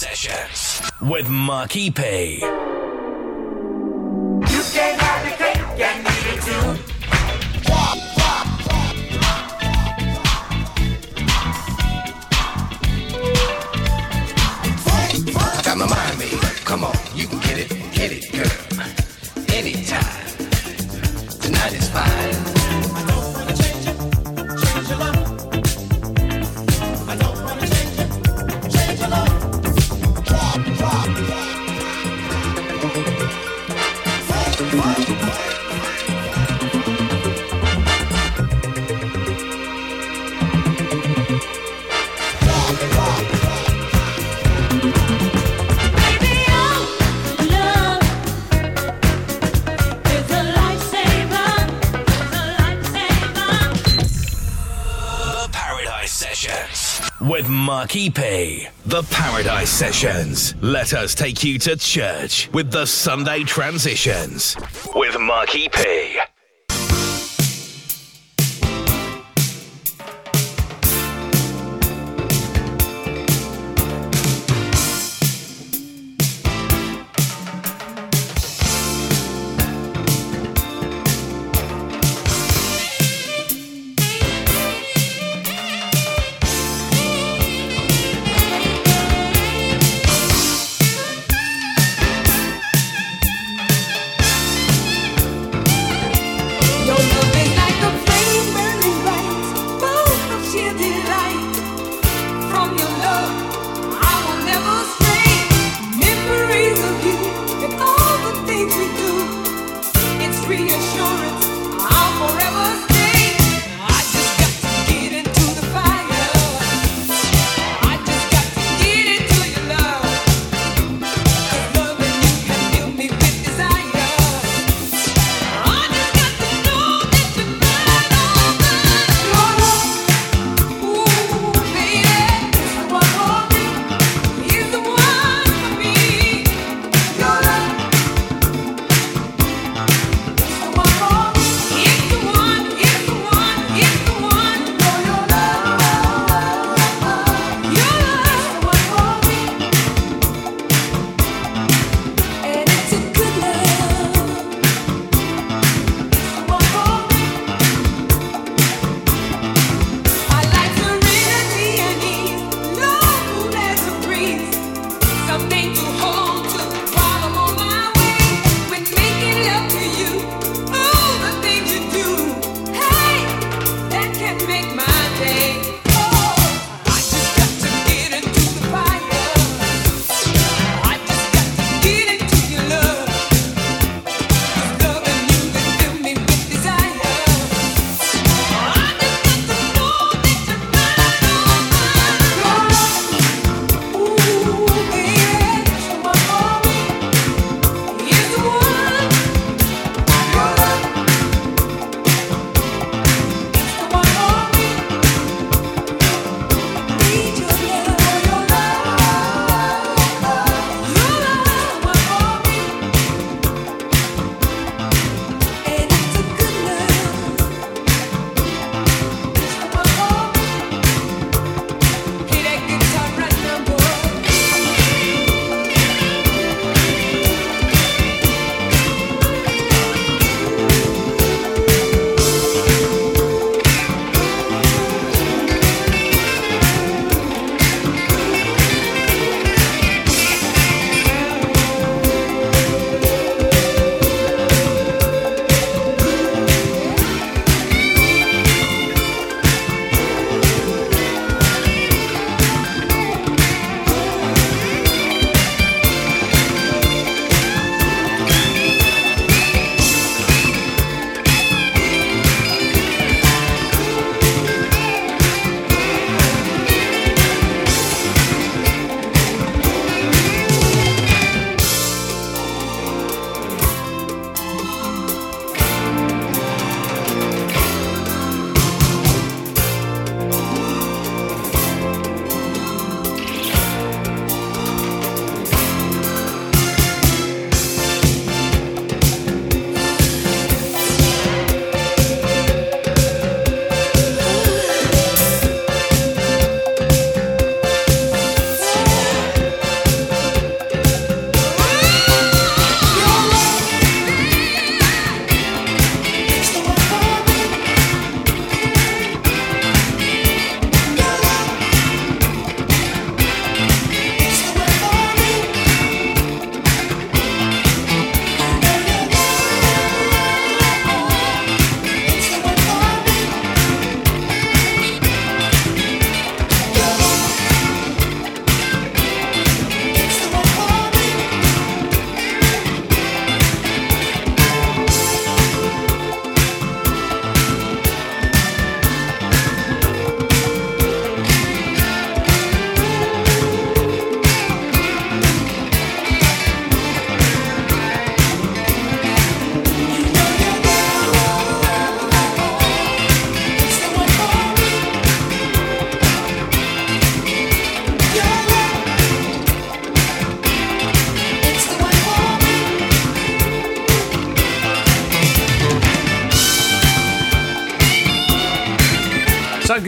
Sessions with Marky P. Marky P. The Paradise Sessions. Let us take you to church with the Sunday Transitions with Marky P.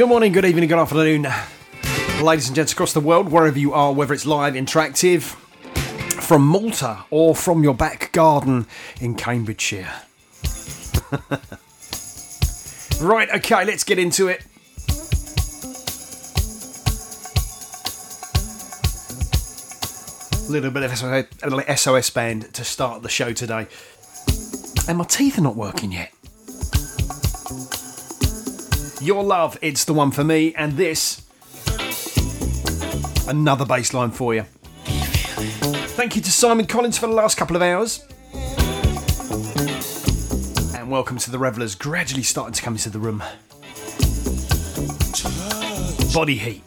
good morning, good evening, good afternoon, ladies and gents across the world, wherever you are, whether it's live, interactive, from Malta or from your back garden in Cambridgeshire. right, okay, let's get into it. A little bit of SOS band to start the show today. And my teeth are not working yet. Your Love, it's the one for me, and this, another baseline for you. Thank you to Simon Collins for the last couple of hours. And welcome to the Revelers, gradually starting to come into the room. Body Heat.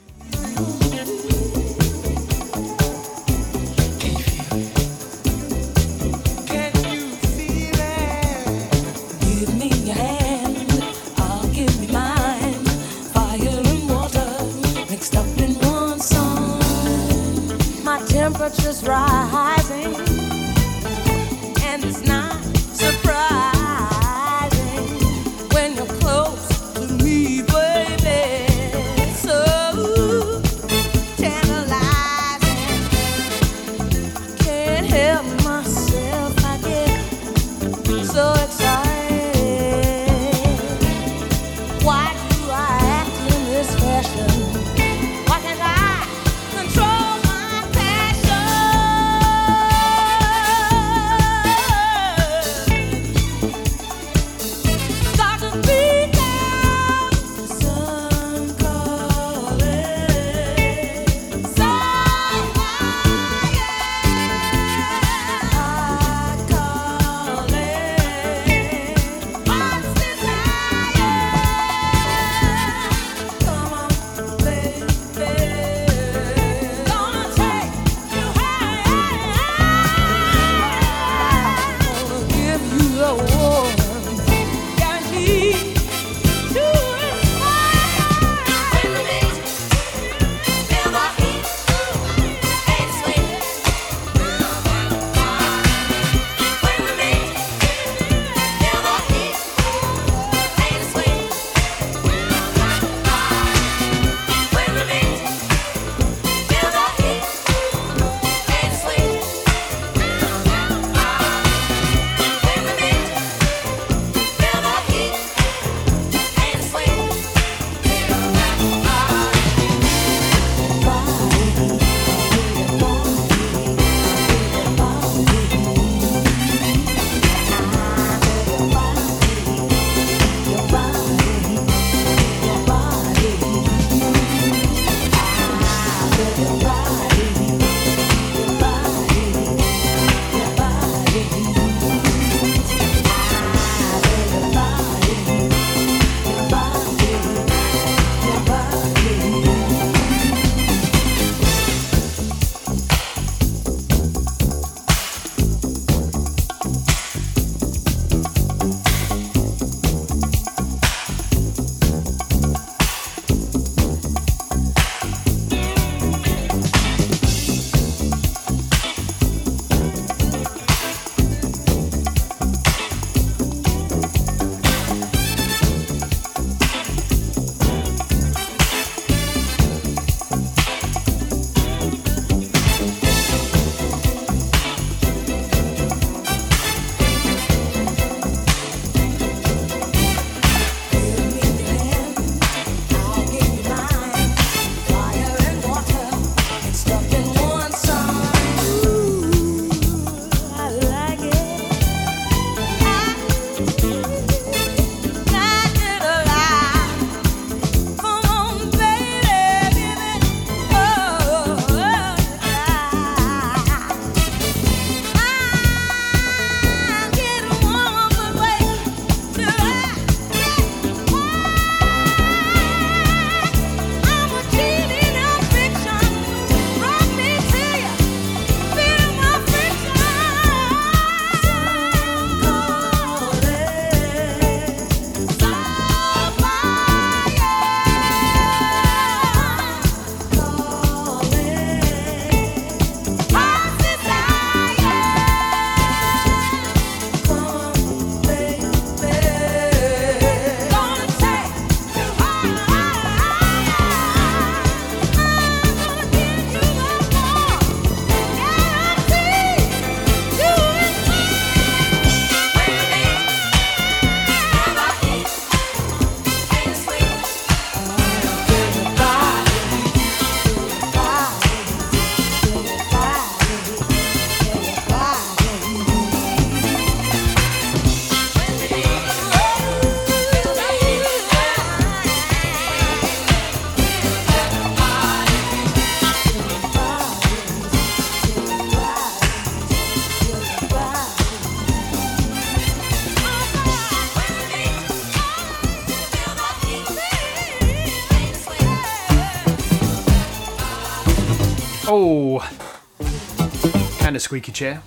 squeaky chair.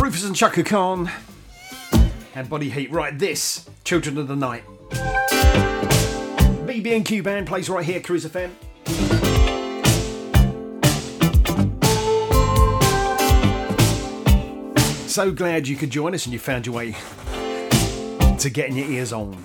Rufus and Chaka Khan and Body Heat. Right, this Children of the Night. BB and Q band plays right here, Cruiser FM. So glad you could join us and you found your way to getting your ears on.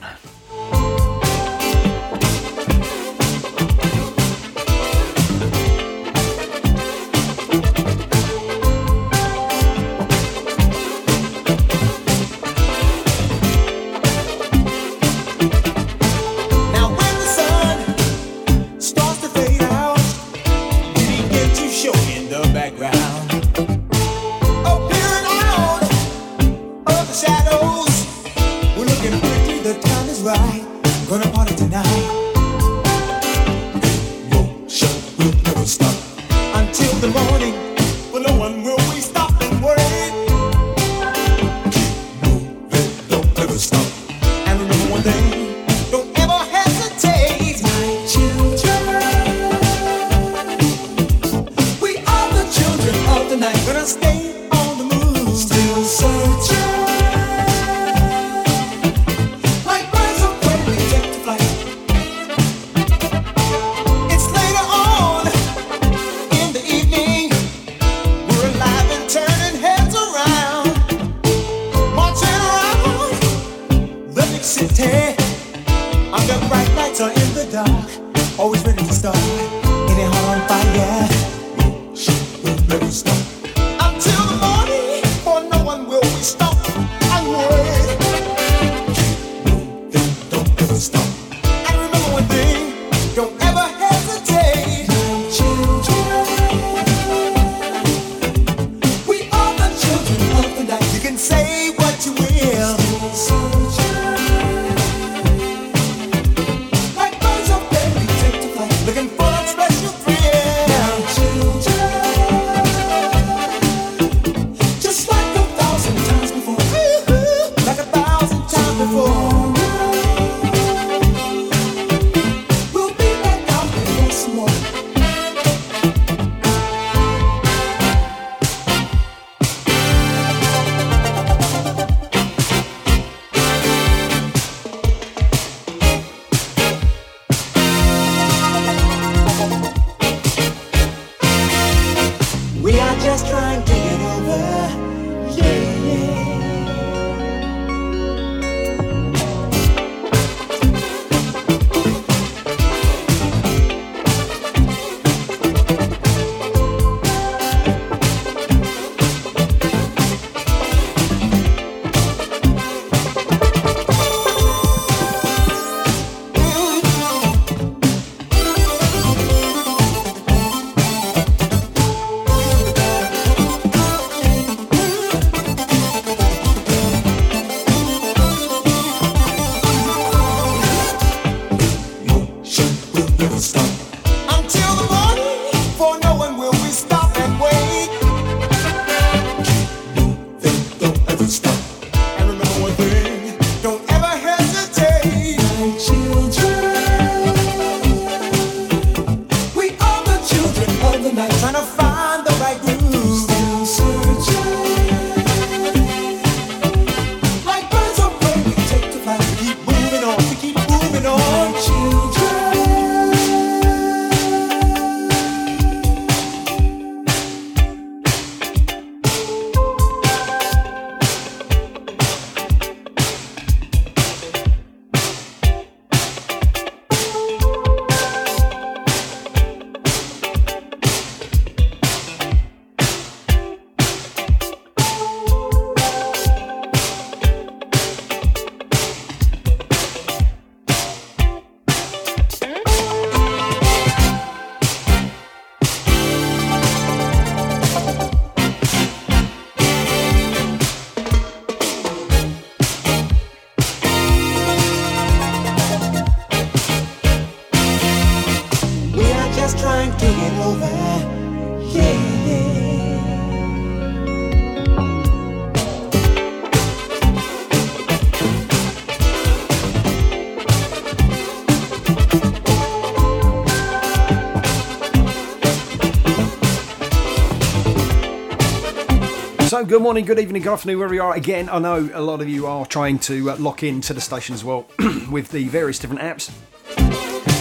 Good morning, good evening, good afternoon, wherever you are. Again, I know a lot of you are trying to uh, lock into the station as well with the various different apps.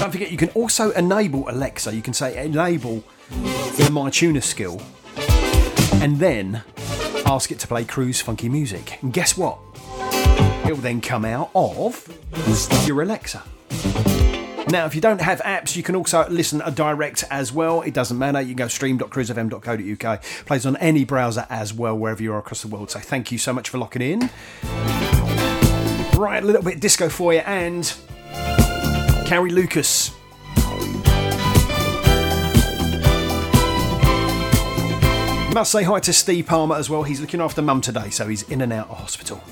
Don't forget, you can also enable Alexa. You can say enable the My Tuner skill, and then ask it to play cruise funky music. And guess what? It will then come out of your Alexa. Now, if you don't have apps, you can also listen direct as well. It doesn't matter. You can go stream.cruisefm.co.uk. Plays on any browser as well, wherever you are across the world. So thank you so much for locking in. Right, a little bit disco for you and Carrie Lucas. Must say hi to Steve Palmer as well. He's looking after mum today, so he's in and out of hospital.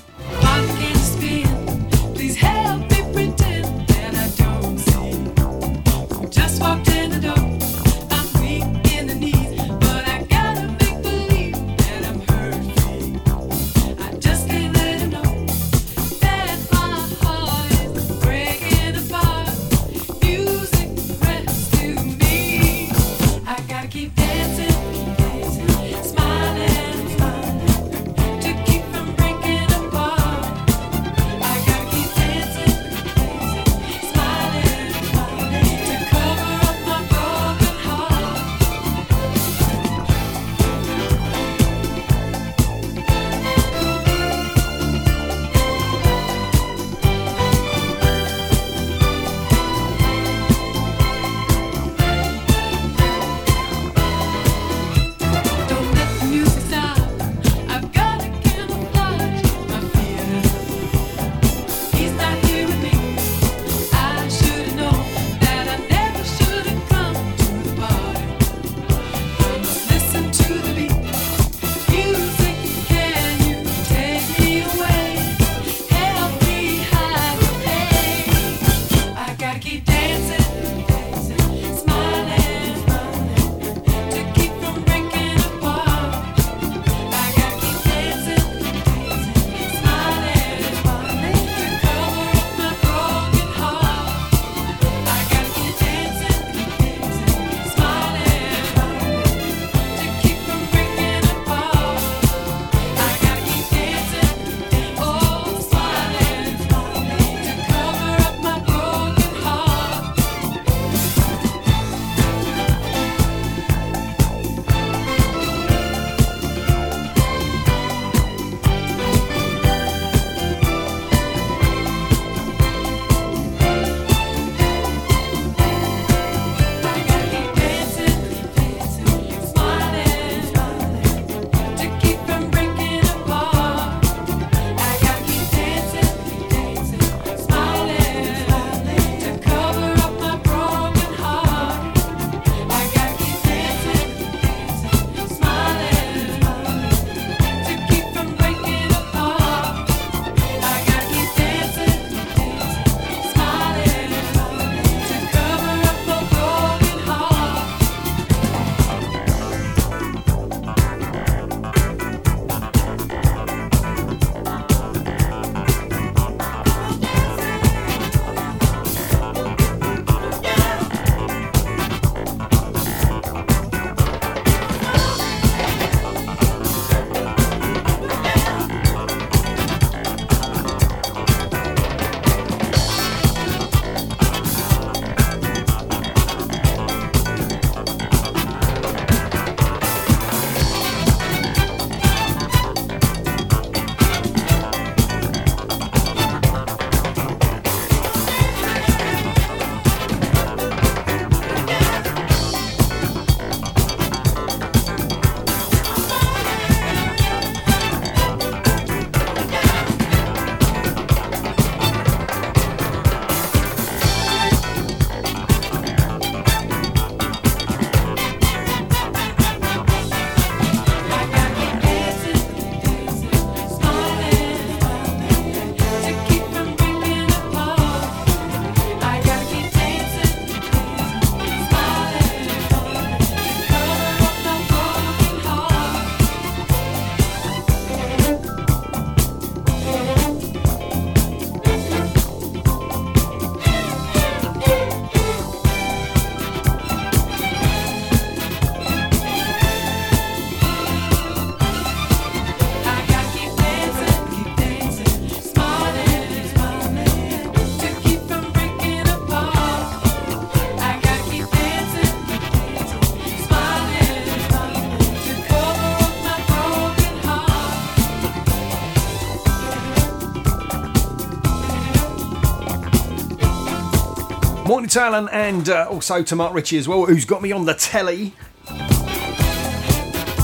Alan and uh, also to Mark Ritchie as well, who's got me on the telly.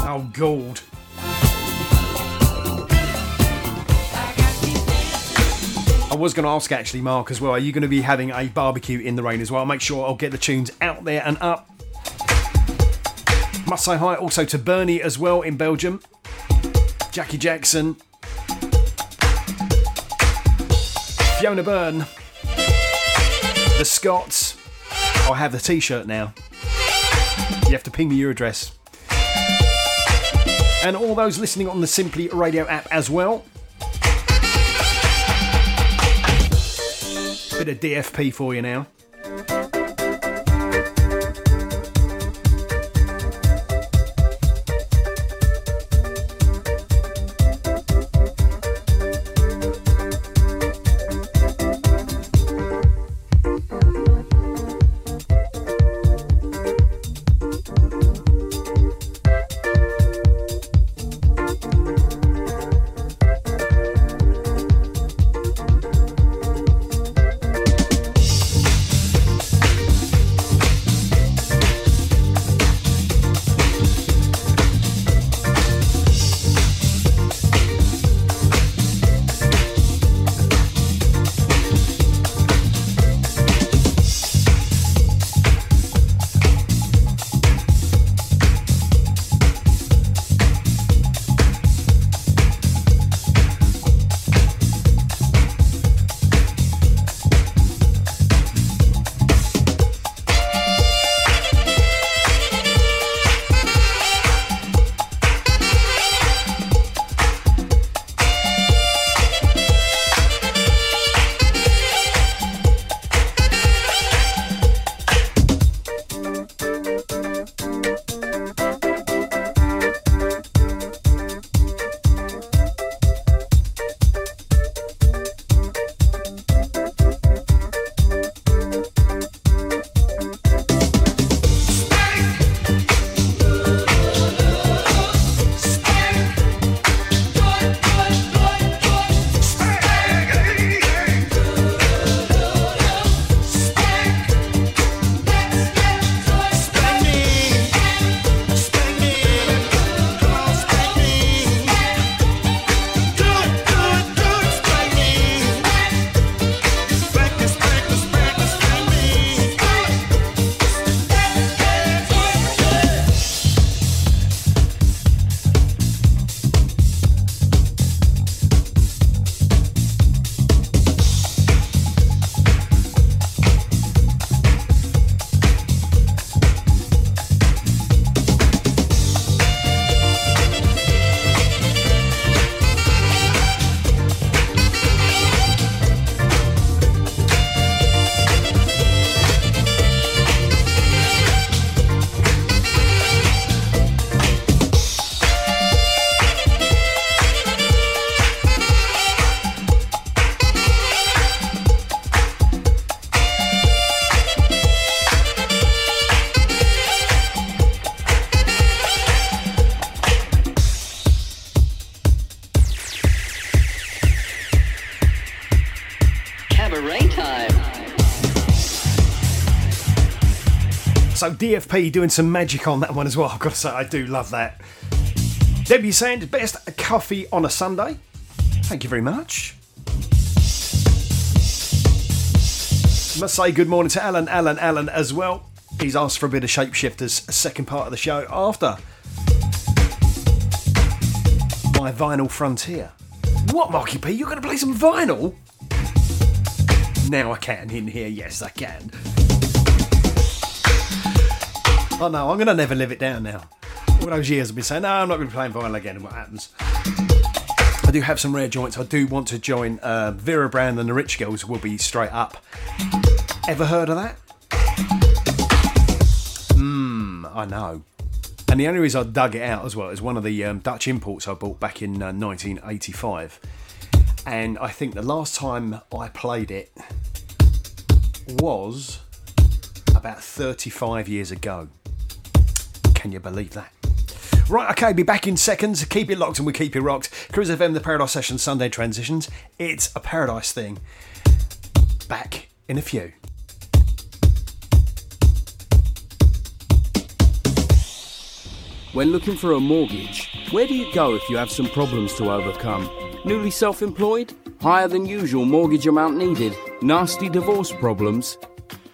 Oh, God. I was going to ask actually, Mark, as well. Are you going to be having a barbecue in the rain as well? I'll make sure I'll get the tunes out there and up. Must say hi also to Bernie as well in Belgium. Jackie Jackson. Fiona Byrne. The Scots. I have the t shirt now. You have to ping me your address. And all those listening on the Simply Radio app as well. Bit of DFP for you now. So DFP doing some magic on that one as well. I've got to say, I do love that. Debbie Sand, best coffee on a Sunday. Thank you very much. Must say good morning to Alan, Alan, Alan as well. He's asked for a bit of Shapeshifters, second part of the show after my vinyl frontier. What, Marky P? You're going to play some vinyl? Now I can in here. Yes, I can. Oh no, I'm going to never live it down now. All those years I've been saying, no, I'm not going to be playing vinyl again. What happens? I do have some rare joints. I do want to join uh, Vera Brown and the Rich Girls. Will be straight up. Ever heard of that? Hmm, I know. And the only reason I dug it out as well is one of the um, Dutch imports I bought back in uh, 1985. And I think the last time I played it was about 35 years ago. Can you believe that? Right, okay, be back in seconds. Keep it locked and we keep it rocked. Cruise FM, the Paradise Session, Sunday Transitions. It's a paradise thing. Back in a few. When looking for a mortgage, where do you go if you have some problems to overcome? Newly self employed? Higher than usual mortgage amount needed? Nasty divorce problems?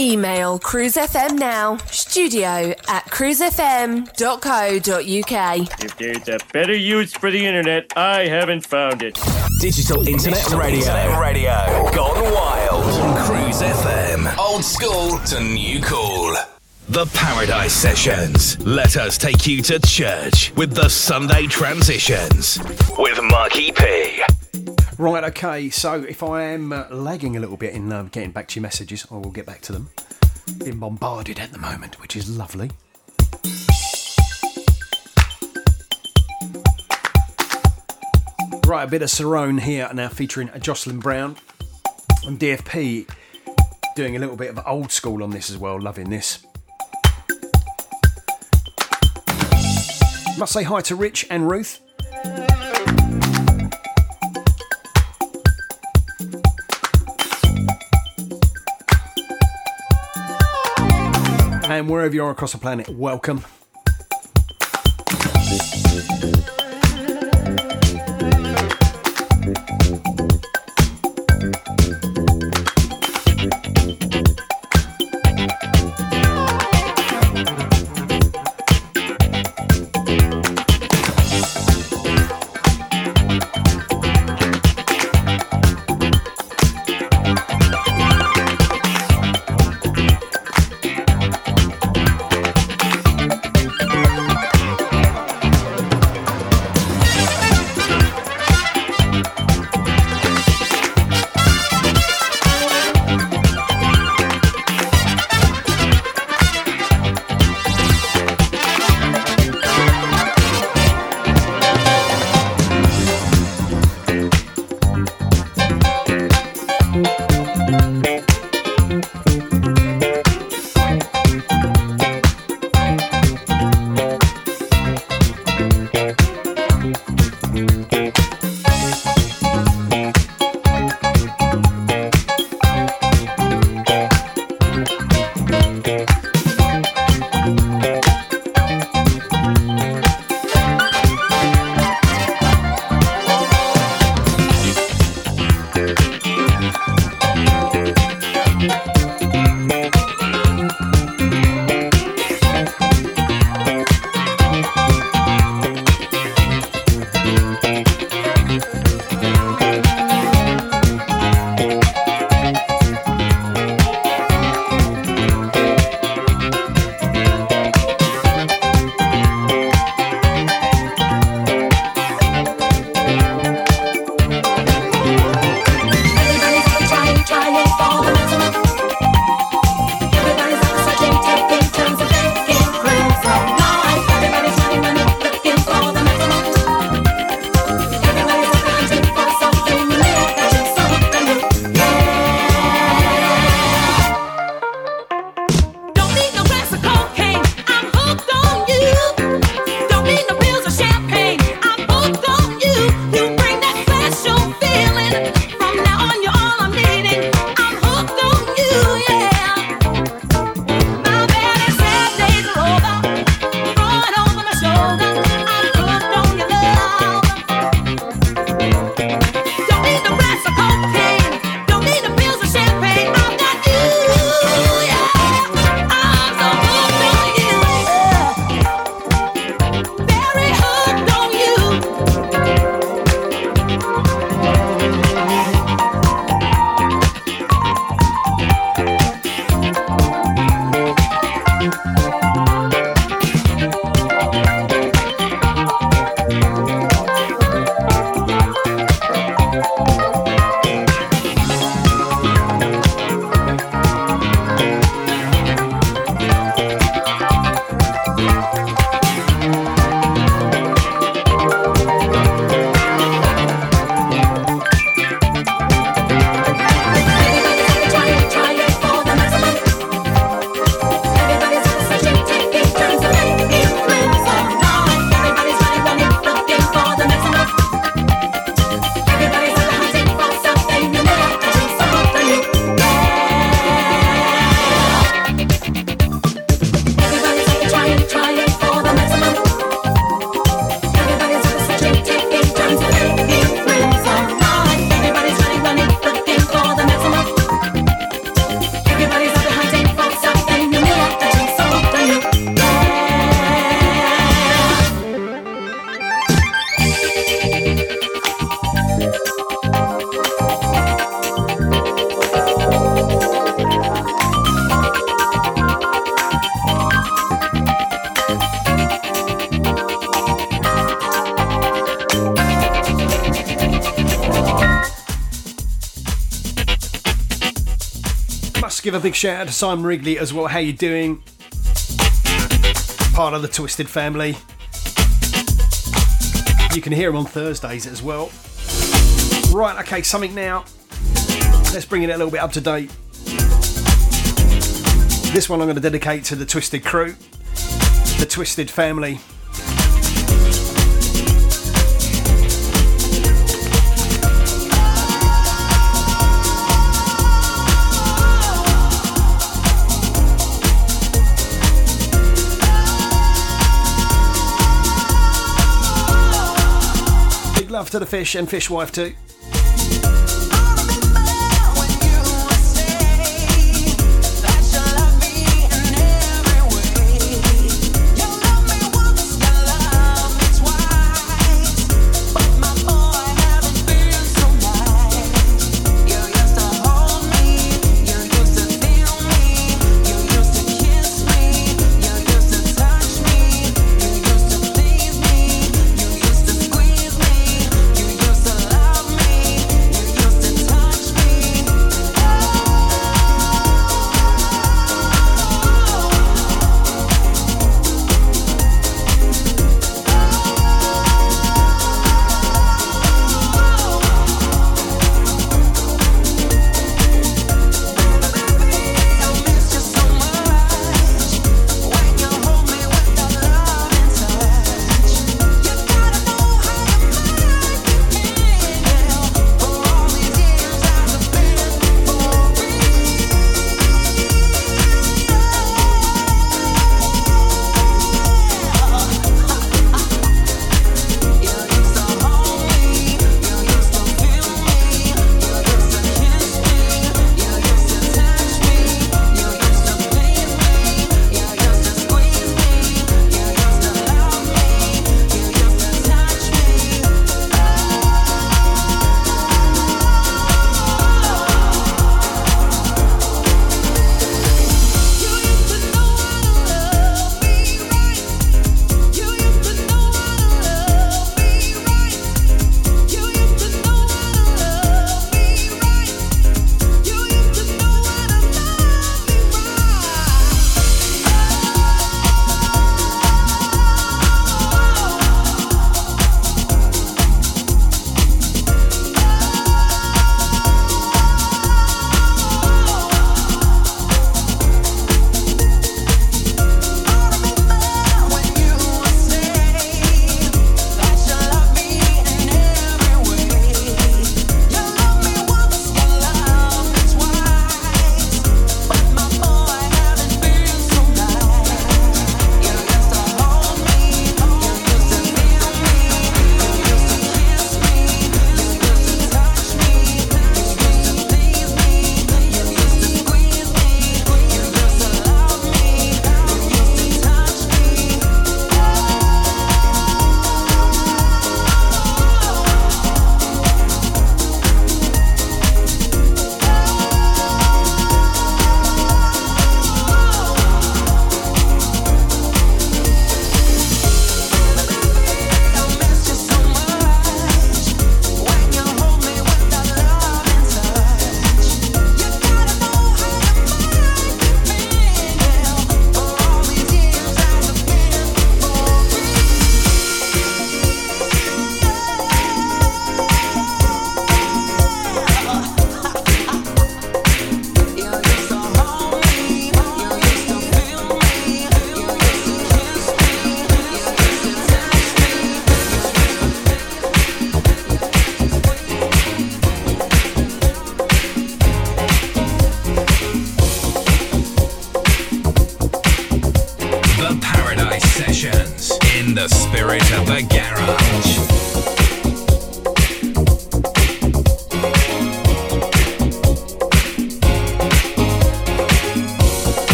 Email Cruise FM now, studio at cruisefm.co.uk. If there's a better use for the internet, I haven't found it. Digital Internet Radio. Internet Radio. Gone wild. On Cruise FM. Old school to new cool. The Paradise Sessions. Let us take you to church with the Sunday Transitions. With Marky P. Right, okay, so if I am uh, lagging a little bit in um, getting back to your messages, I will get back to them. Being bombarded at the moment, which is lovely. Right, a bit of Cerrone here now featuring Jocelyn Brown and DFP doing a little bit of old school on this as well, loving this. Must say hi to Rich and Ruth. And wherever you are across the planet, welcome. Give a big shout out to Simon Wrigley as well. How you doing? Part of the Twisted family. You can hear him on Thursdays as well. Right, okay, something now. Let's bring it a little bit up to date. This one I'm going to dedicate to the Twisted crew, the Twisted family. To the fish and fish wife too.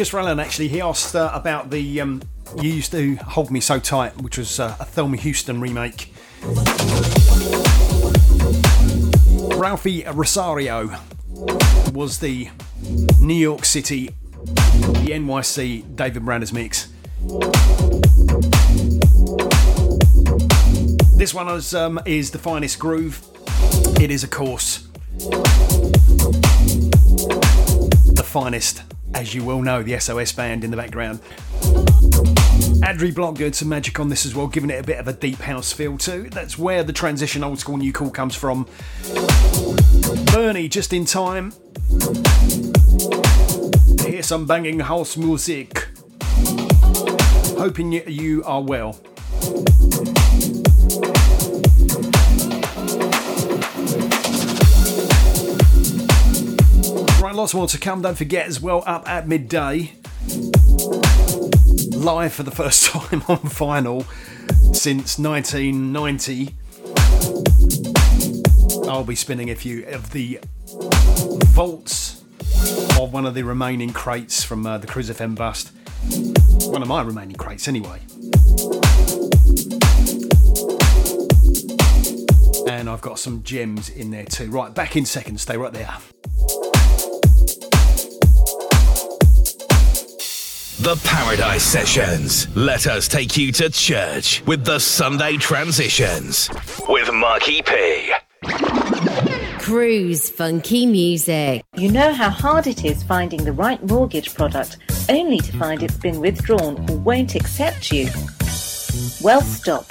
Just for Alan, actually, he asked uh, about the um, "You Used to Hold Me So Tight," which was uh, a Thelma Houston remake. Ralphi Rosario was the New York City, the NYC David Brothers mix. This one is, um, is the finest groove. It is, of course, the finest, as you well know, the SOS band in the background. Adri Blok doing some magic on this as well, giving it a bit of a deep house feel too. That's where the transition old school new cool comes from. Bernie, just in time. Hear some banging house music. Hoping you are well. Right, lots more to come. Don't forget as well, up at midday, live for the first time on vinyl since 1990. I'll be spinning a few of the vaults of one of the remaining crates from uh, the Cruise FM bust. One of my remaining crates, anyway. And I've got some gems in there too. Right, back in seconds. Stay right there. The Paradise Sessions. Let us take you to church with the Sunday Transitions with Marky P. Cruise funky music. You know how hard it is finding the right mortgage product only to find it's been withdrawn or won't accept you? Well, stop.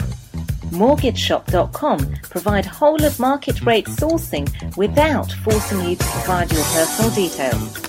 MortgageShop.com provide whole of market rate sourcing without forcing you to provide your personal details.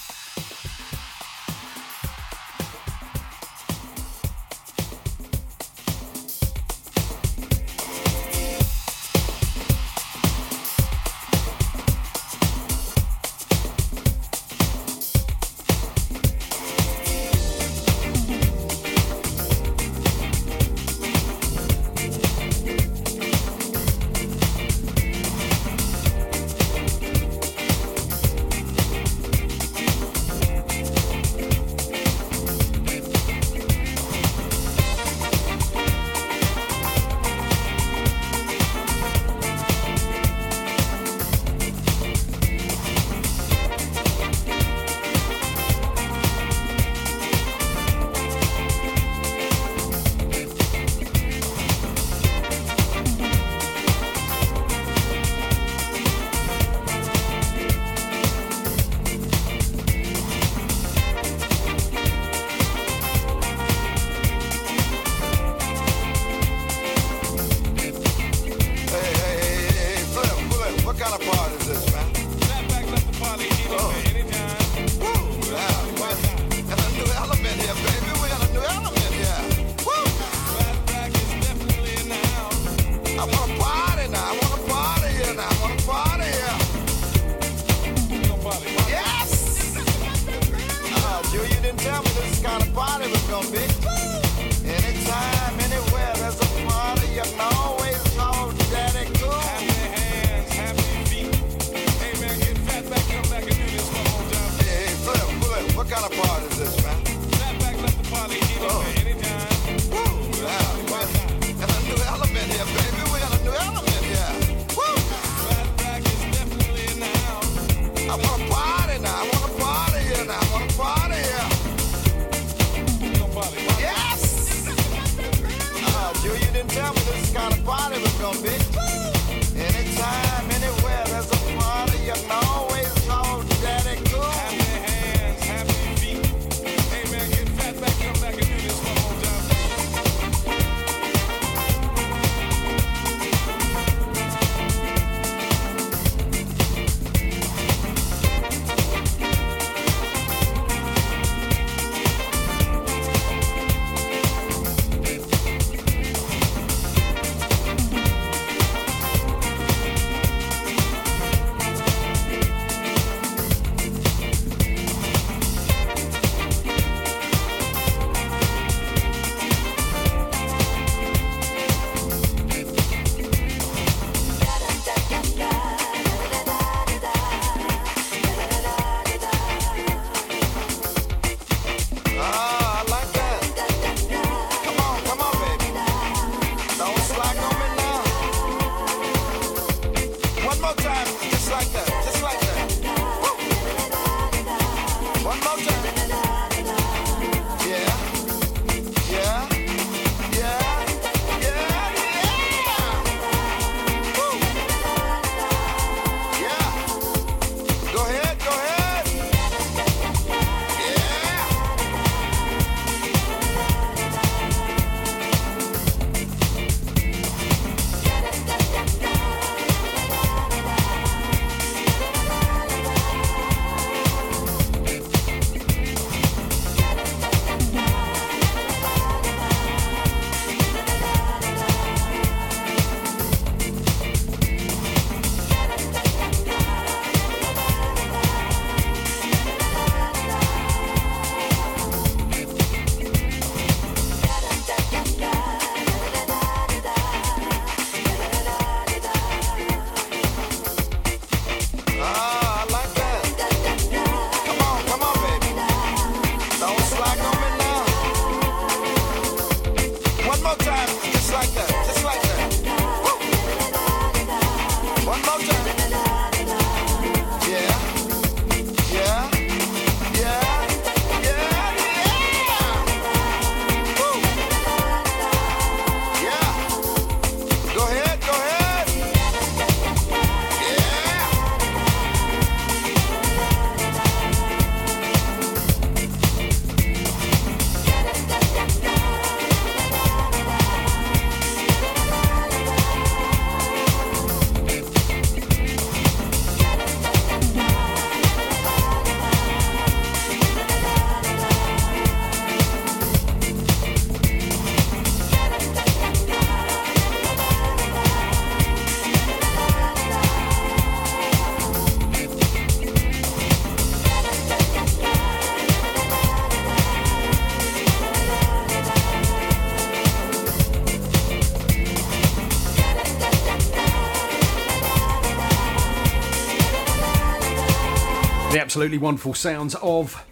Absolutely wonderful sounds of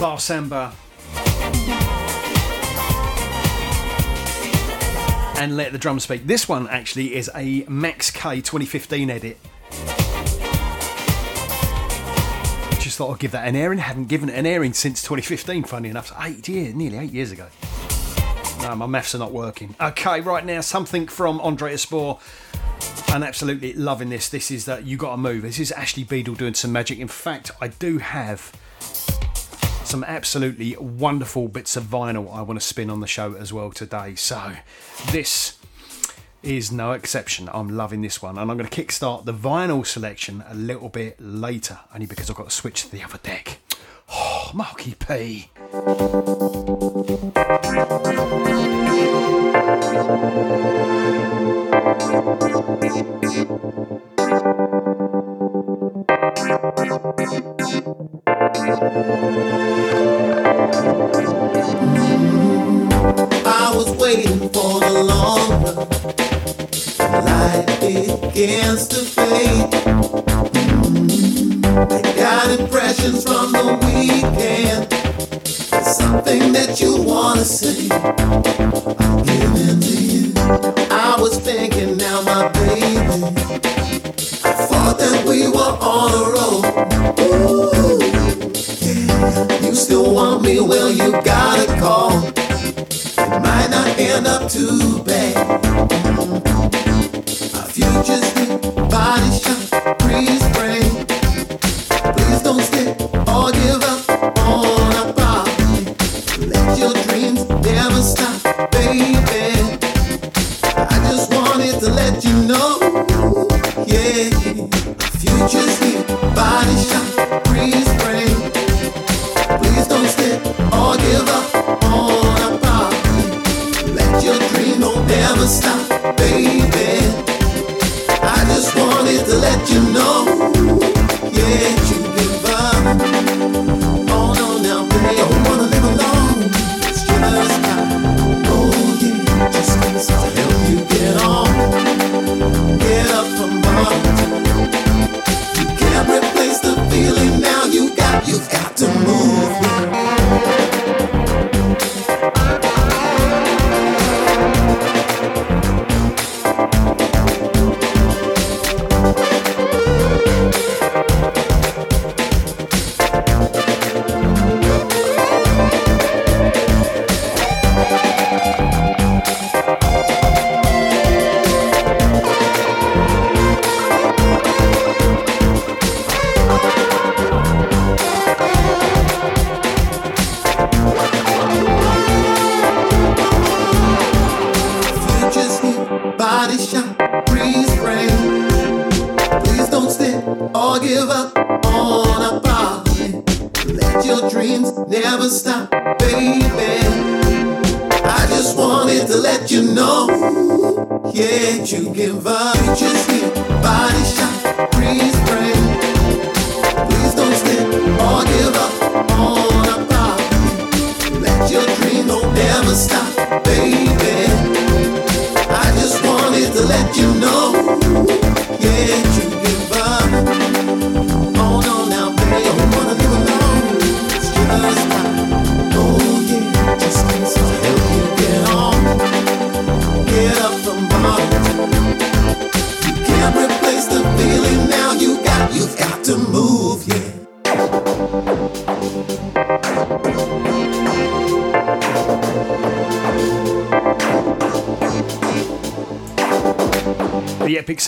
Bar Samba and Let the Drum Speak. This one actually is a Max K 2015 edit. Just thought I'd give that an airing. Haven't given it an airing since 2015, funny enough. So eight years, nearly eight years ago. No, my maths are not working. Okay, right now, something from Andre Espor. And absolutely loving this. This is that you got to move. This is Ashley Beadle doing some magic. In fact, I do have some absolutely wonderful bits of vinyl I want to spin on the show as well today. So this is no exception. I'm loving this one, and I'm going to kickstart the vinyl selection a little bit later, only because I've got to switch to the other deck. Oh, Marky P. I was waiting for the long run. Light begins to fade. I got impressions from the weekend. Something that you wanna say. Give it to you. I was thinking now, my baby. I thought that we were on a roll. Ooh, yeah. You still want me? Well, you gotta call. It might not end up too bad. Our future's body shot, breeze rain. Stop, baby. I just wanted to let you know. Yeah. Future be by my side please pray please don't stop or give up on our party let your dream no never stop baby. I just wanted to let you know, you give up.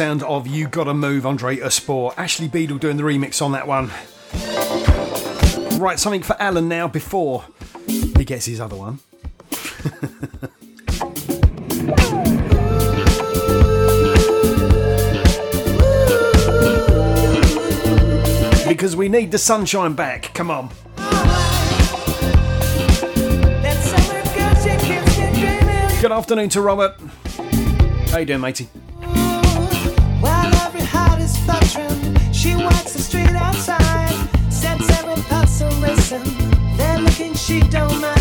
sound of You Gotta Move, Andre Espoir. Ashley Beadle doing the remix on that one. Right, something for Alan now before he gets his other one. because we need the sunshine back. Come on. Good afternoon to Robert. How you doing, matey? She walks the street outside, sets. They're looking, she don't mind.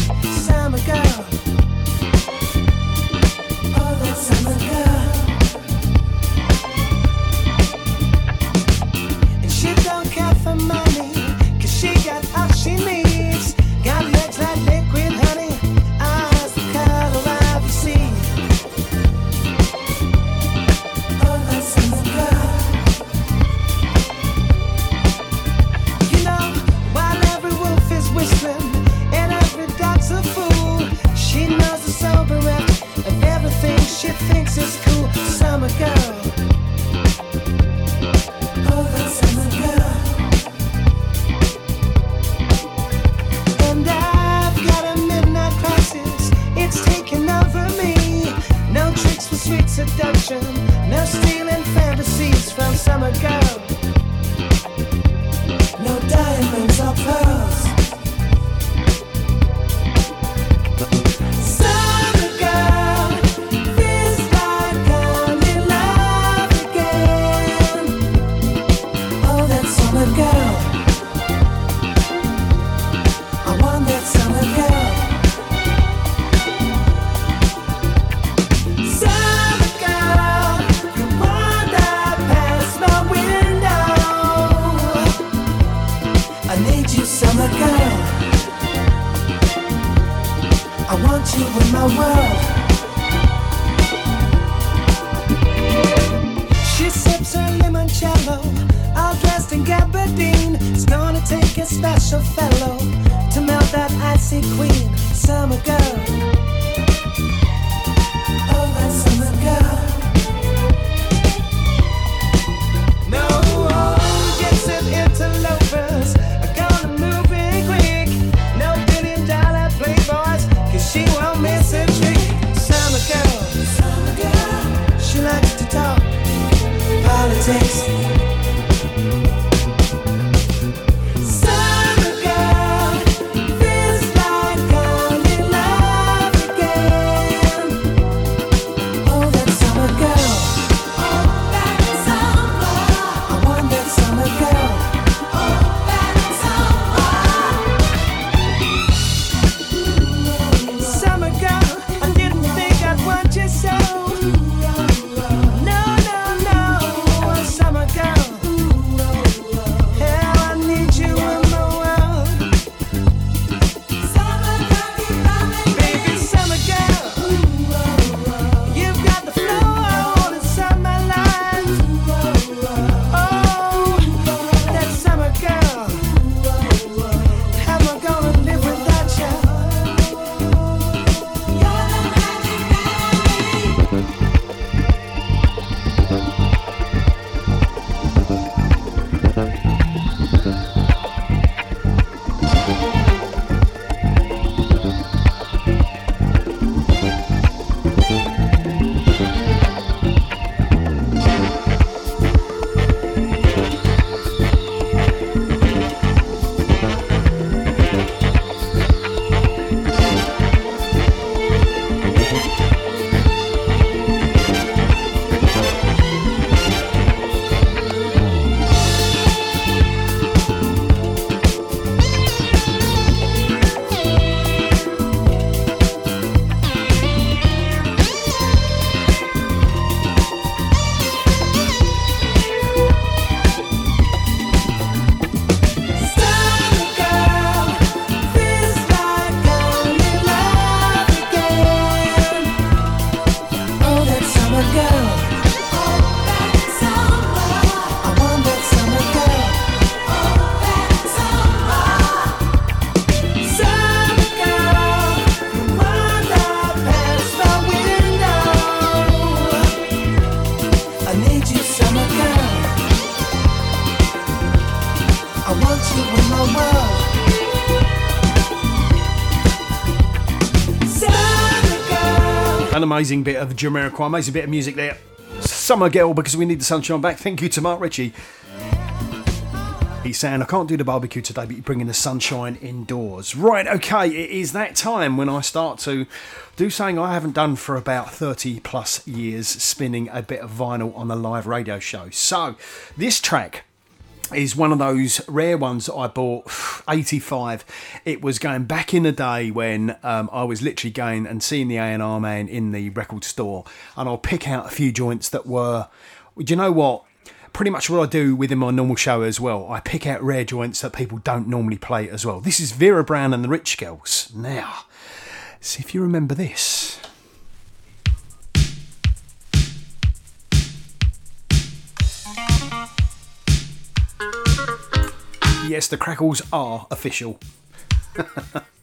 An amazing bit of Jamiroquai, amazing bit of music there. Summer Girl, because we need the sunshine back. Thank you to Mark Ritchie. He's saying, I can't do the barbecue today, but you're bringing the sunshine indoors. Right, okay, it is that time when I start to do something I haven't done for about 30 plus years, spinning a bit of vinyl on a live radio show. So, this track is one of those rare ones I bought 85 it was going back in the day when um, I was literally going and seeing the A&R man in the record store and I'll pick out a few joints that were do you know what? Pretty much what I do within my normal show as well I pick out rare joints that people don't normally play as well. This is Vera Brown and the Rich Girls. Now see if you remember this Yes, the crackles are official.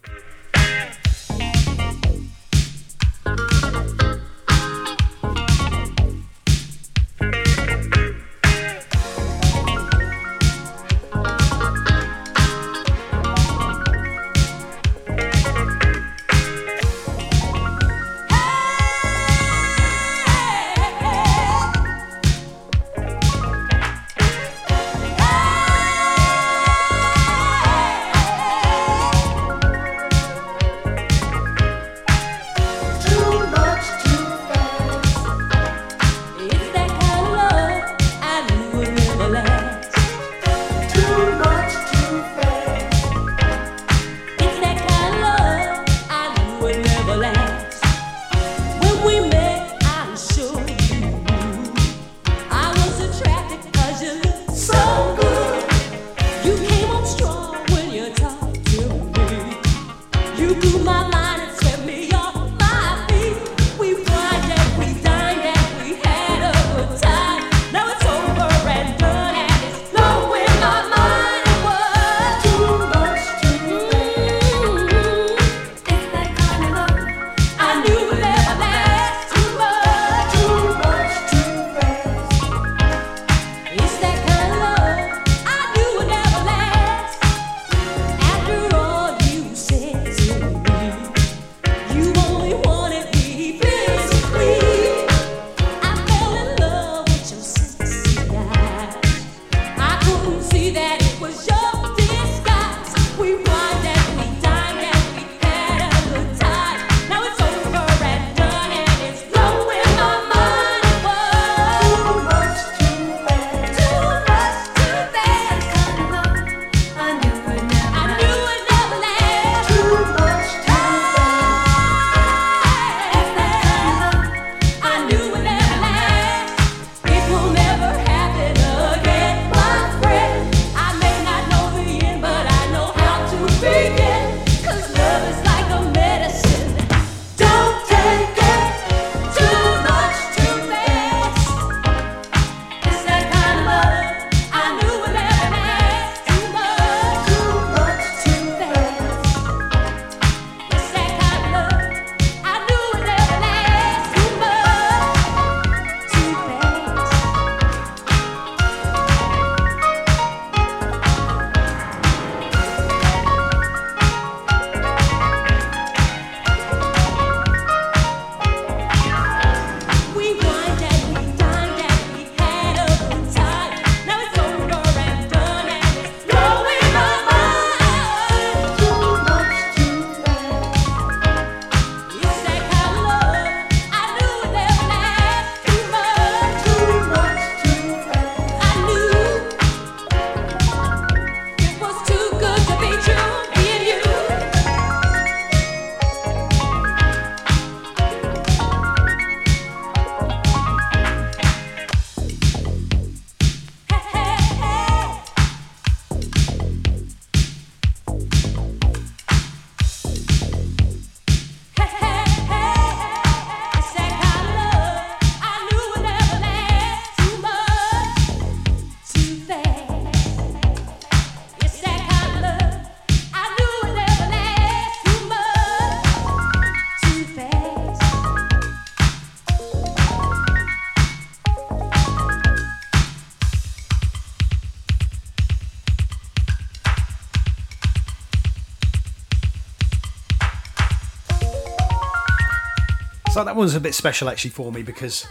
That one's a bit special actually for me because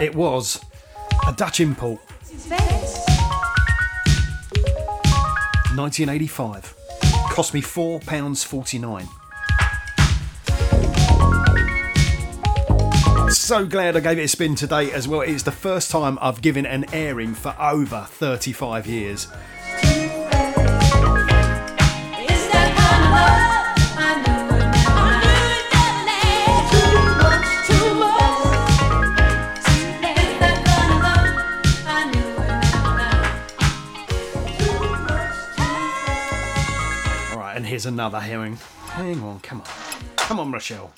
it was a Dutch import, 1985. Cost me four pounds forty-nine. So glad I gave it a spin today as well. It's the first time I've given an airing for over 35 years. Here's another hearing. Hang on, come on. Come on, Rochelle.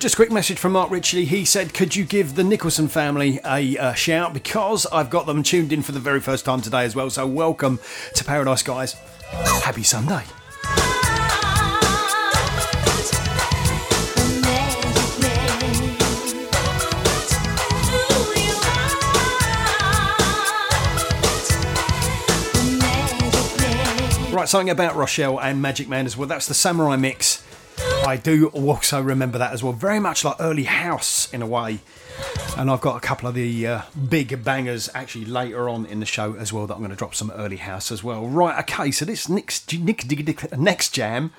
Just a quick message from Mark Ritchie. He said, Could you give the Nicholson family a uh, shout? Because I've got them tuned in for the very first time today as well. So, welcome to Paradise, guys. Happy Sunday. Right, something about Rochelle and Magic Man as well. That's the Samurai mix. I do also remember that as well. Very much like early house in a way. And I've got a couple of the uh, big bangers actually later on in the show as well that I'm going to drop some early house as well. Right, okay, so this next, next, jam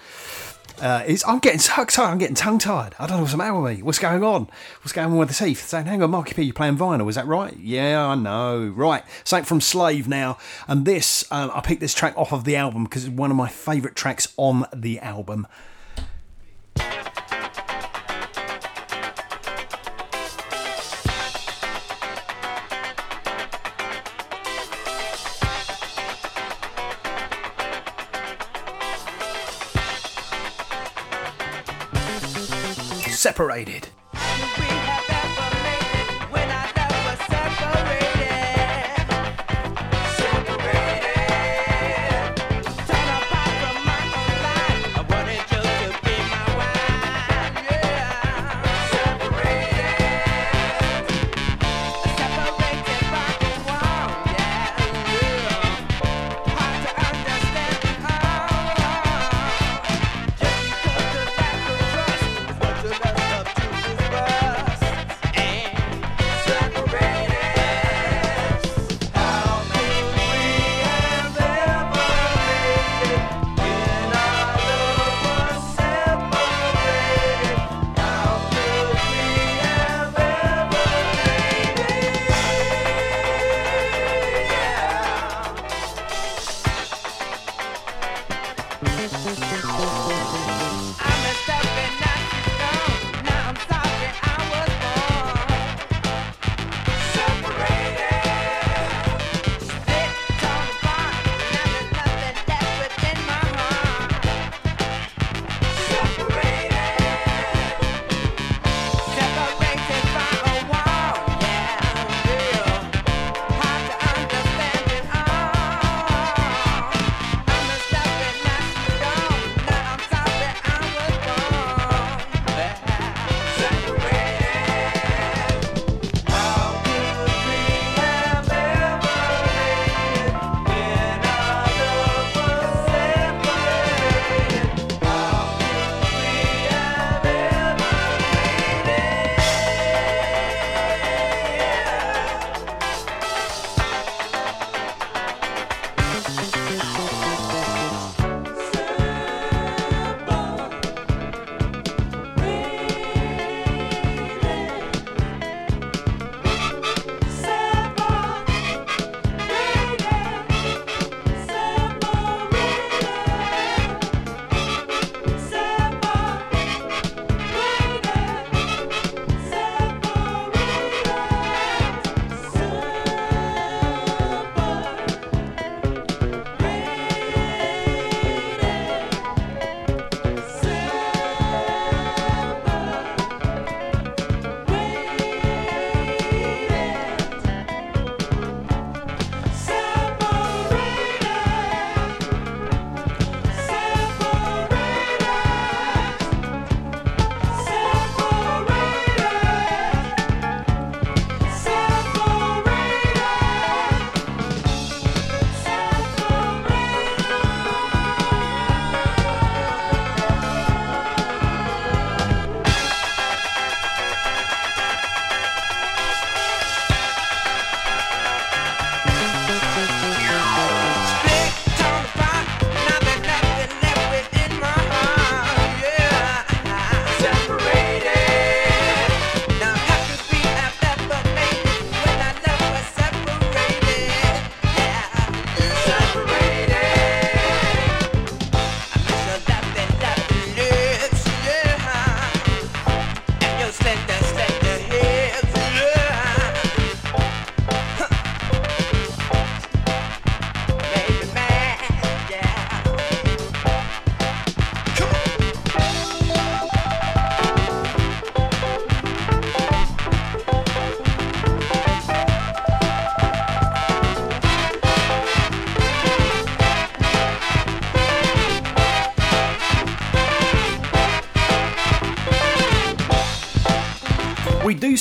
uh, is. I'm getting so excited, I'm getting tongue tied. I don't know what's the matter with me. What's going on? What's going on with the teeth? Saying, hang on, Marky P, you're playing vinyl, is that right? Yeah, I know. Right, something from Slave now. And this, um, I picked this track off of the album because it's one of my favourite tracks on the album.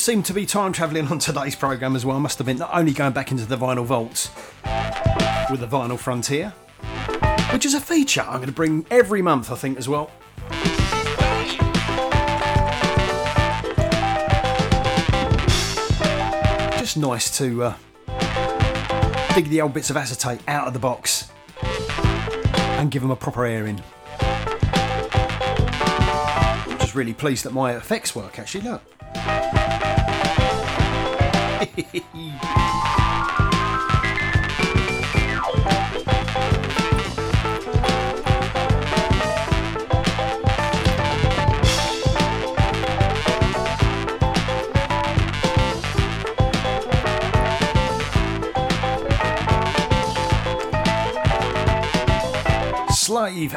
Seem to be time travelling on today's programme as well, must admit, not only going back into the vinyl vaults with the Vinyl Frontier, which is a feature I'm going to bring every month, I think, as well. Just nice to uh, dig the old bits of acetate out of the box and give them a proper airing. Just really pleased that my effects work actually. Look. Slave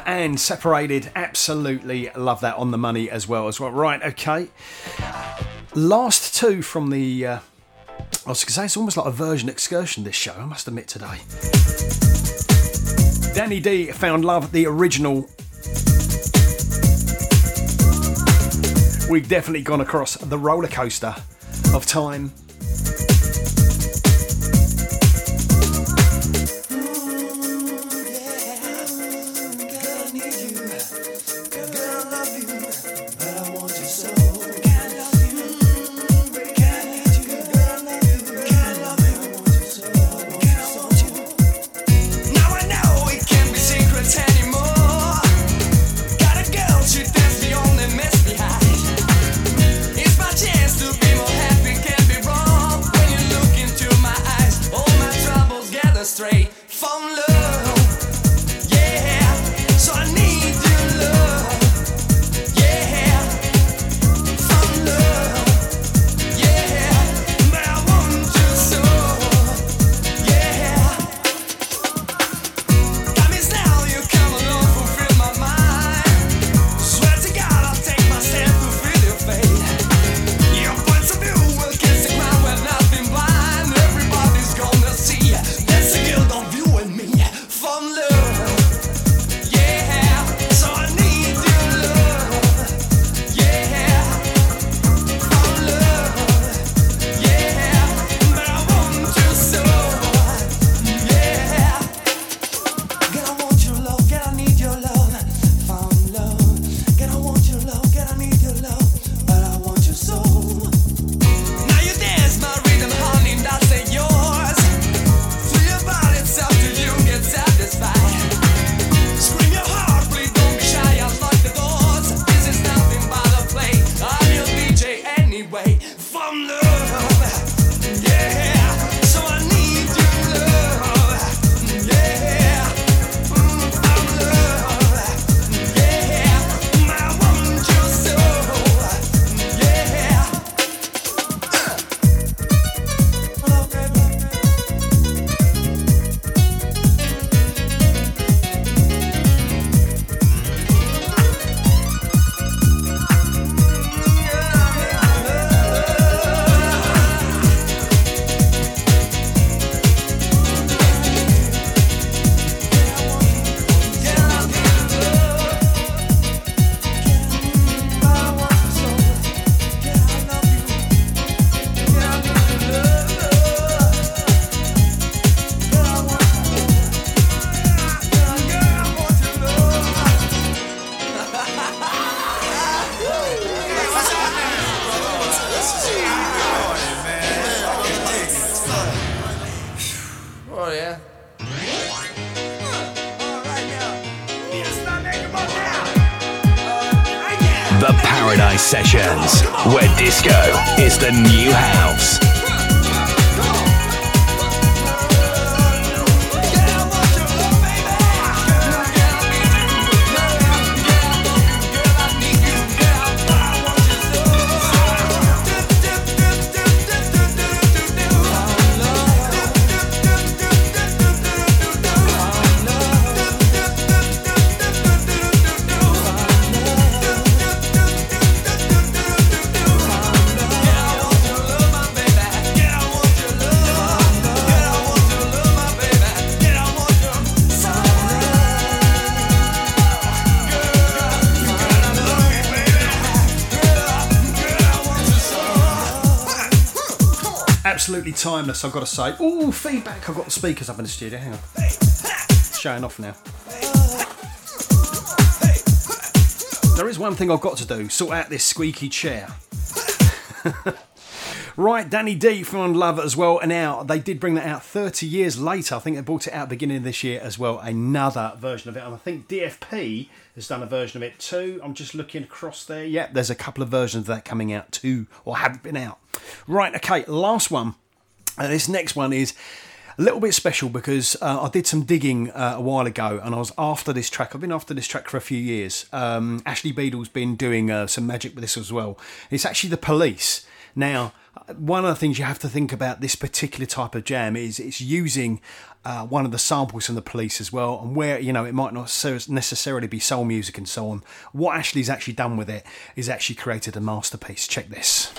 and separated. Absolutely love that on the money as well as well. Right, okay. Last two from the. Uh, I was going to say it's almost like a version excursion. This show, I must admit today. Danny D found love the original. We've definitely gone across the roller coaster of time. Timeless, I've got to say. Ooh, feedback. I've got the speakers up in the studio. Hang on. Showing off now. There is one thing I've got to do sort out this squeaky chair. Right, Danny D from Love as well. And now they did bring that out 30 years later. I think they brought it out beginning of this year as well. Another version of it. And I think DFP has done a version of it too. I'm just looking across there. Yep, there's a couple of versions of that coming out too, or have been out. Right, okay, last one. Uh, this next one is a little bit special because uh, I did some digging uh, a while ago and I was after this track. I've been after this track for a few years. Um, Ashley Beedle's been doing uh, some magic with this as well. It's actually the police. Now, one of the things you have to think about this particular type of jam is it's using uh, one of the samples from the police as well, and where you know it might not necessarily be soul music and so on. What Ashley's actually done with it is actually created a masterpiece. Check this.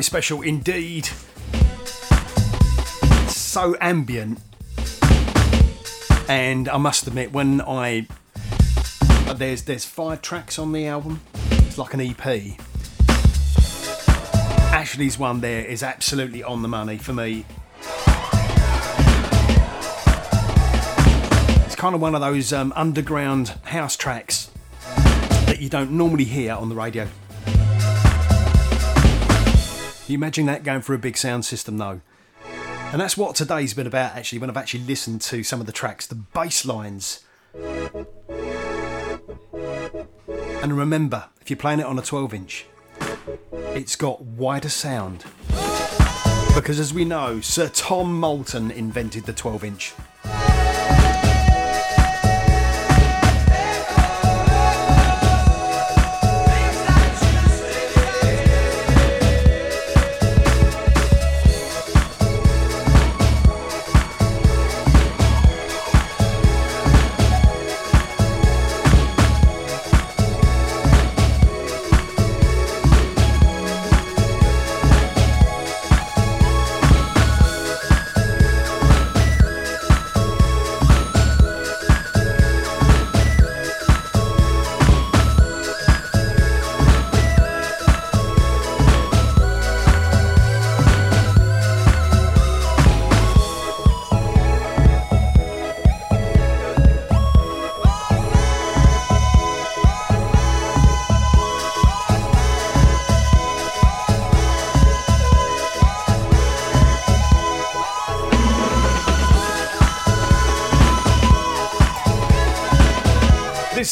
Very special indeed. So ambient. And I must admit, when I there's there's five tracks on the album. It's like an EP. Ashley's one there is absolutely on the money for me. It's kind of one of those um, underground house tracks that you don't normally hear on the radio. You imagine that going for a big sound system though. And that's what today's been about actually when I've actually listened to some of the tracks, the bass lines. And remember, if you're playing it on a 12 inch, it's got wider sound. Because as we know, Sir Tom Moulton invented the 12 inch.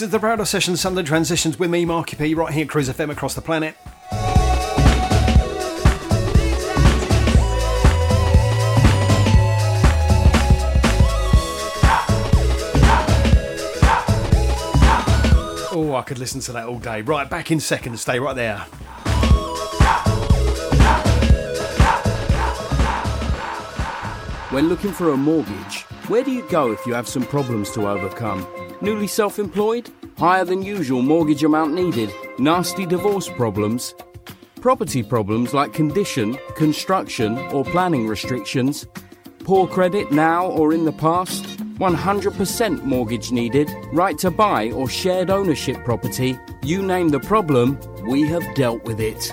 Is the Paradise Session Sunday Transitions with me, Marky P, right here at Cruise FM across the planet. Oh, I could listen to that all day. Right, back in seconds. Stay right there. When looking for a mortgage, where do you go if you have some problems to overcome? Newly self employed? Higher than usual mortgage amount needed? Nasty divorce problems? Property problems like condition, construction, or planning restrictions? Poor credit now or in the past? 100% mortgage needed? Right to buy or shared ownership property? You name the problem, we have dealt with it.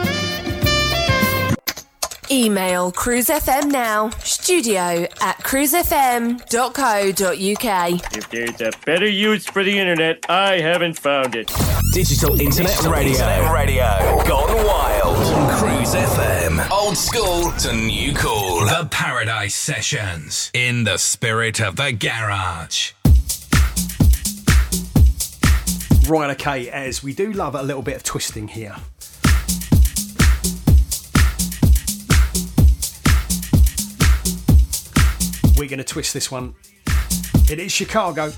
Email cruisefm now, studio at cruisefm.co.uk. If there's a better use for the internet, I haven't found it. Digital Internet Radio. Internet Radio. Gone wild. On Cruise FM. Old school to new cool. The Paradise Sessions. In the spirit of the garage. Right, okay, as we do love a little bit of twisting here. We're going to twist this one. It is Chicago.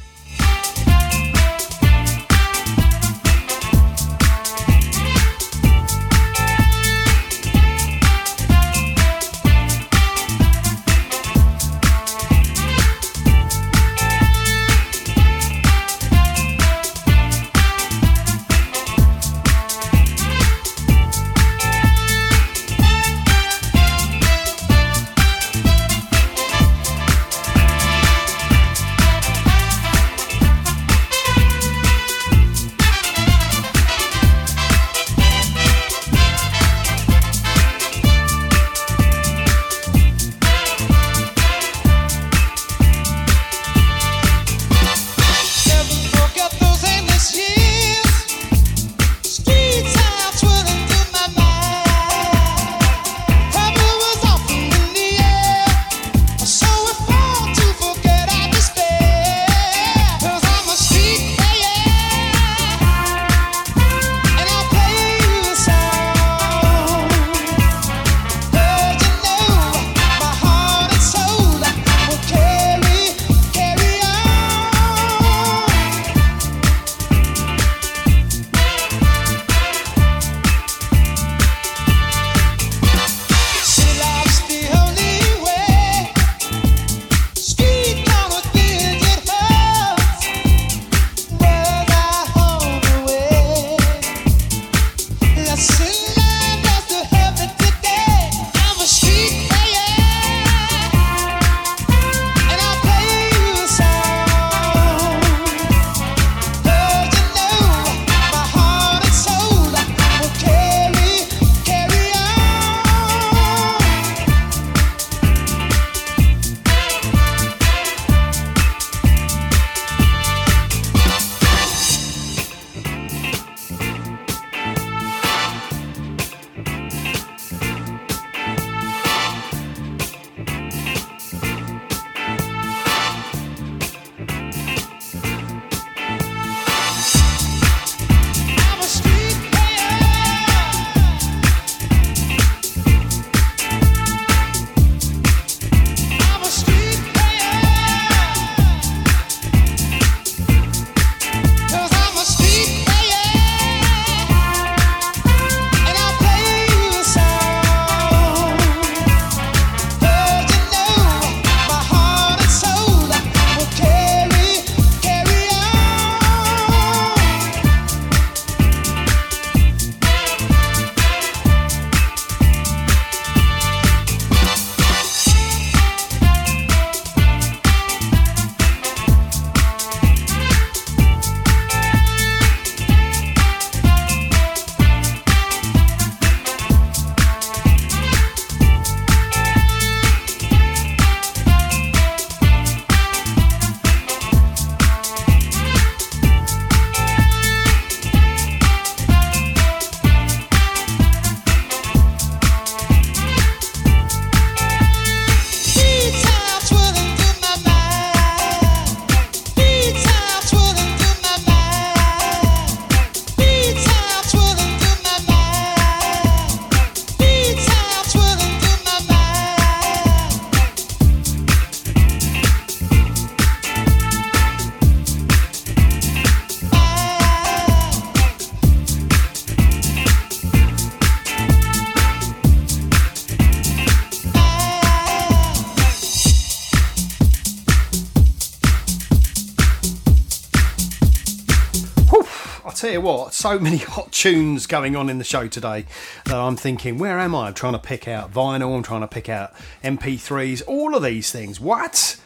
Tell you what, so many hot tunes going on in the show today that I'm thinking, where am I? I'm trying to pick out vinyl, I'm trying to pick out MP3s, all of these things. What?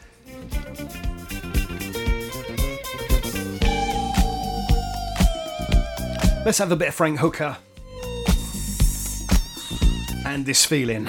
Let's have a bit of Frank Hooker and this feeling.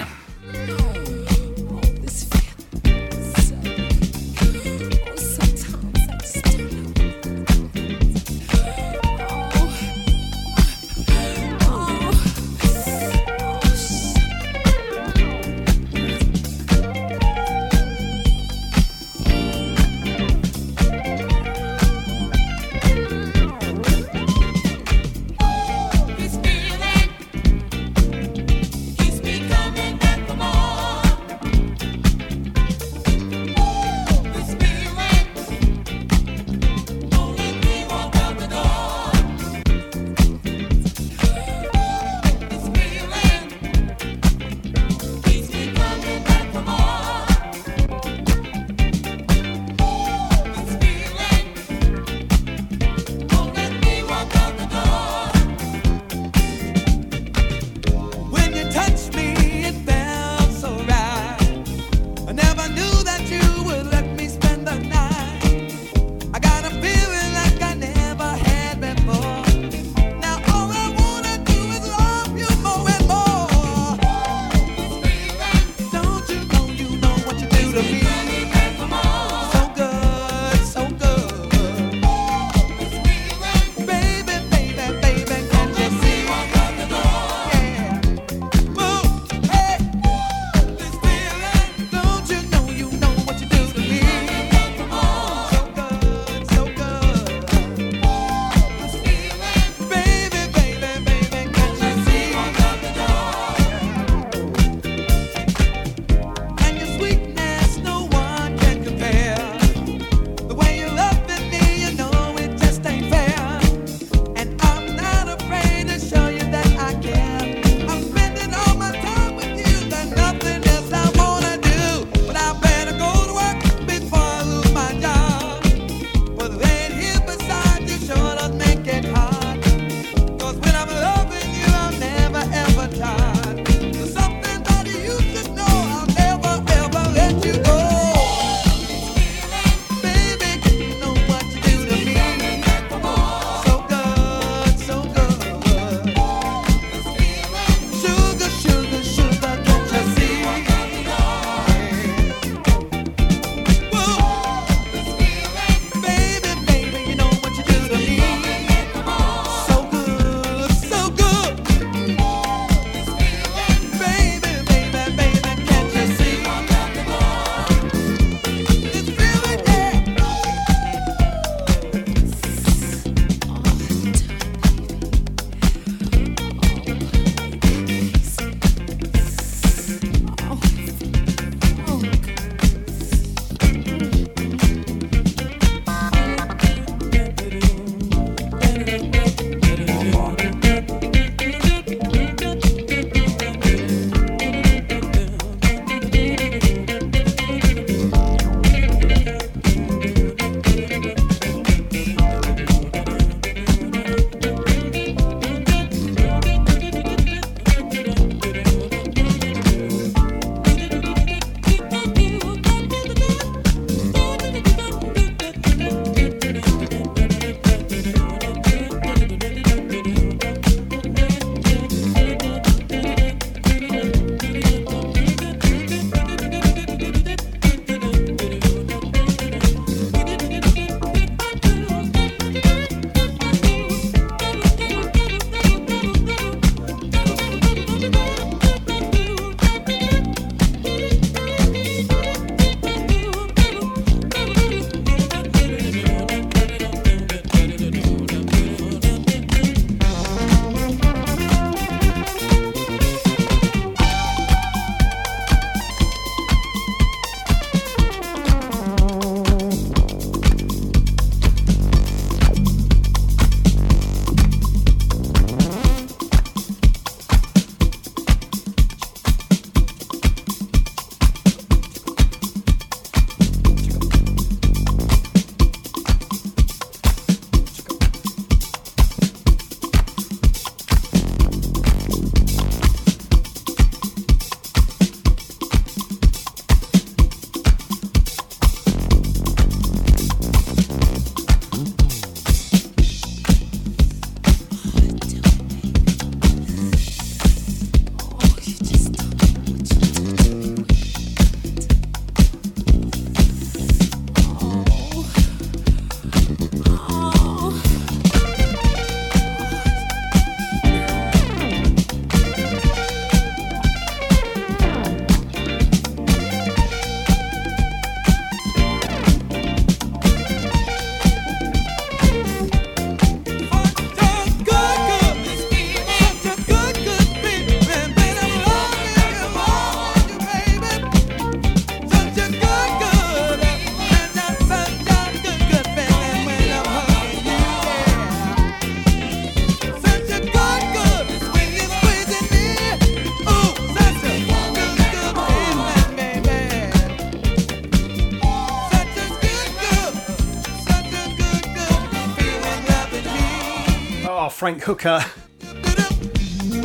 Frank Hooker.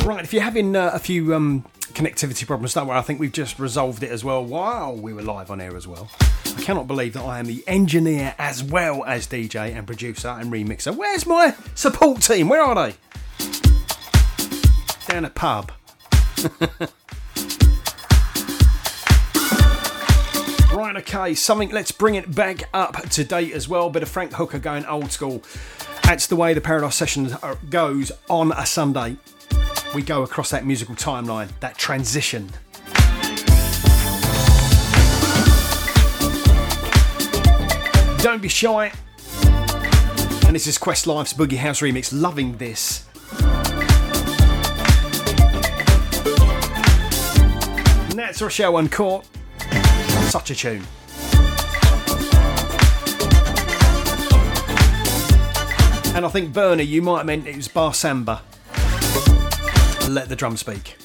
Right, if you're having uh, a few um, connectivity problems, don't worry, I think we've just resolved it as well while we were live on air as well. I cannot believe that I am the engineer as well as DJ and producer and remixer. Where's my support team? Where are they? Down a pub. Right, okay, something, let's bring it back up to date as well. Bit of Frank Hooker going old school. That's the way the Paradise Sessions are- goes on a Sunday. We go across that musical timeline, that transition. Don't be shy. And this is Questlife's Boogie House remix. Loving this. And that's Rochelle Uncourt. Such a tune. And I think Bernie, you might have meant it was Bah Samba. Let the drum speak.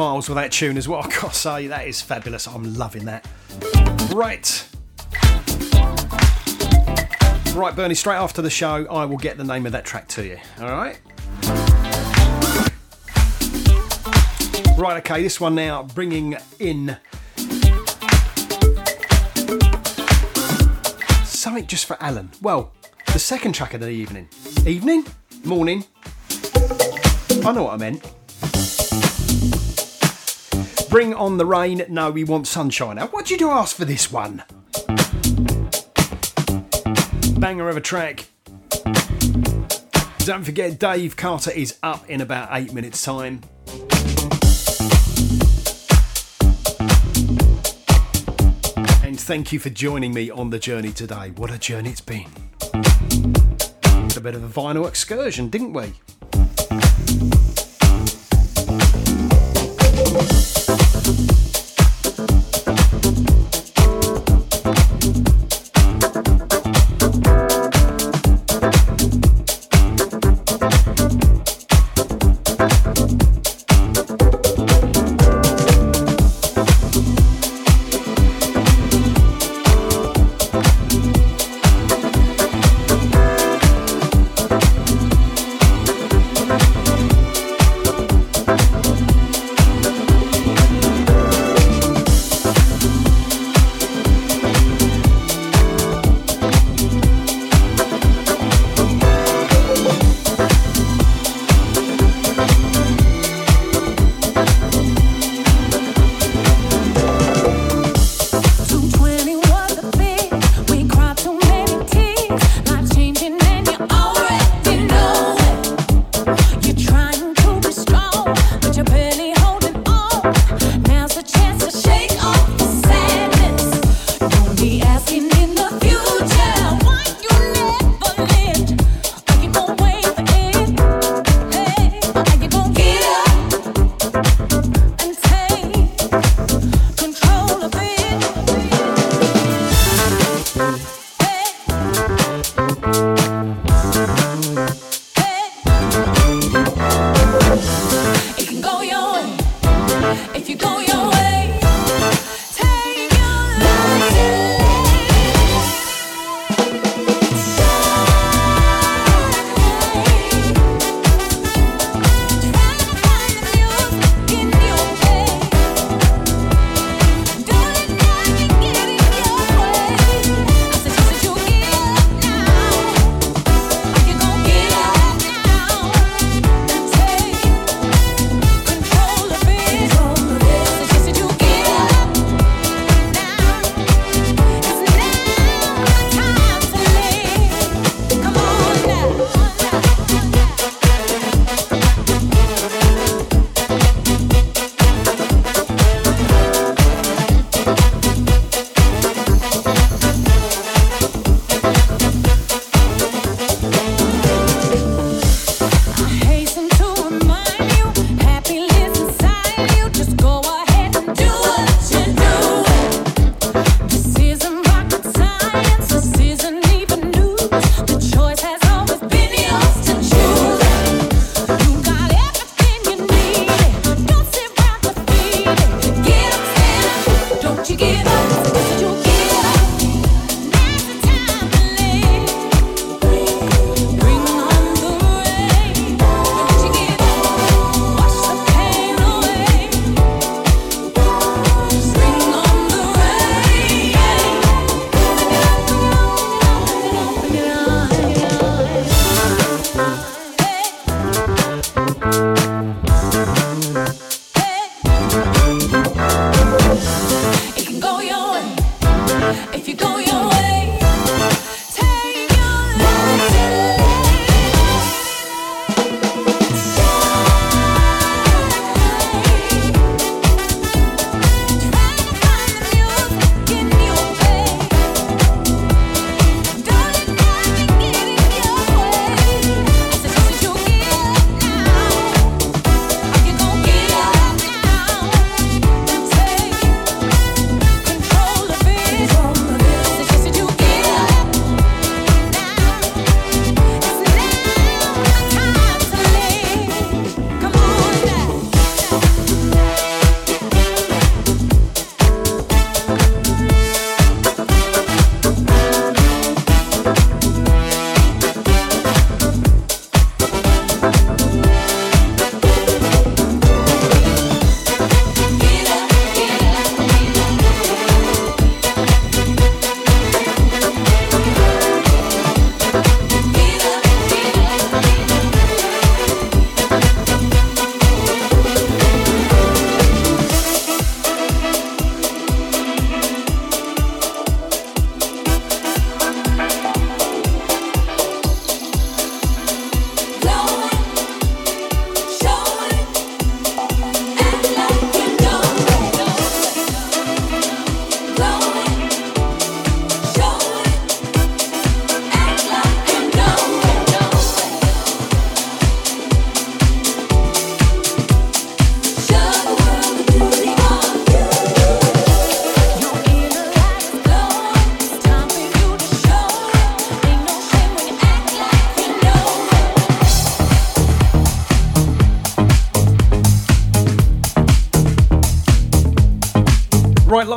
Smiles with that tune as well. I gotta say, that is fabulous. I'm loving that. Right. Right, Bernie, straight after the show, I will get the name of that track to you. All right? Right, okay, this one now, bringing in something just for Alan. Well, the second track of the evening. Evening? Morning? I know what I meant. Bring on the rain. No, we want sunshine. Now, what did you ask for this one? Banger of a track. Don't forget, Dave Carter is up in about eight minutes' time. And thank you for joining me on the journey today. What a journey it's been. A bit of a vinyl excursion, didn't we?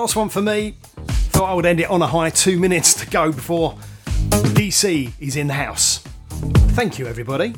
Last one for me. Thought I would end it on a high. Two minutes to go before DC is in the house. Thank you, everybody.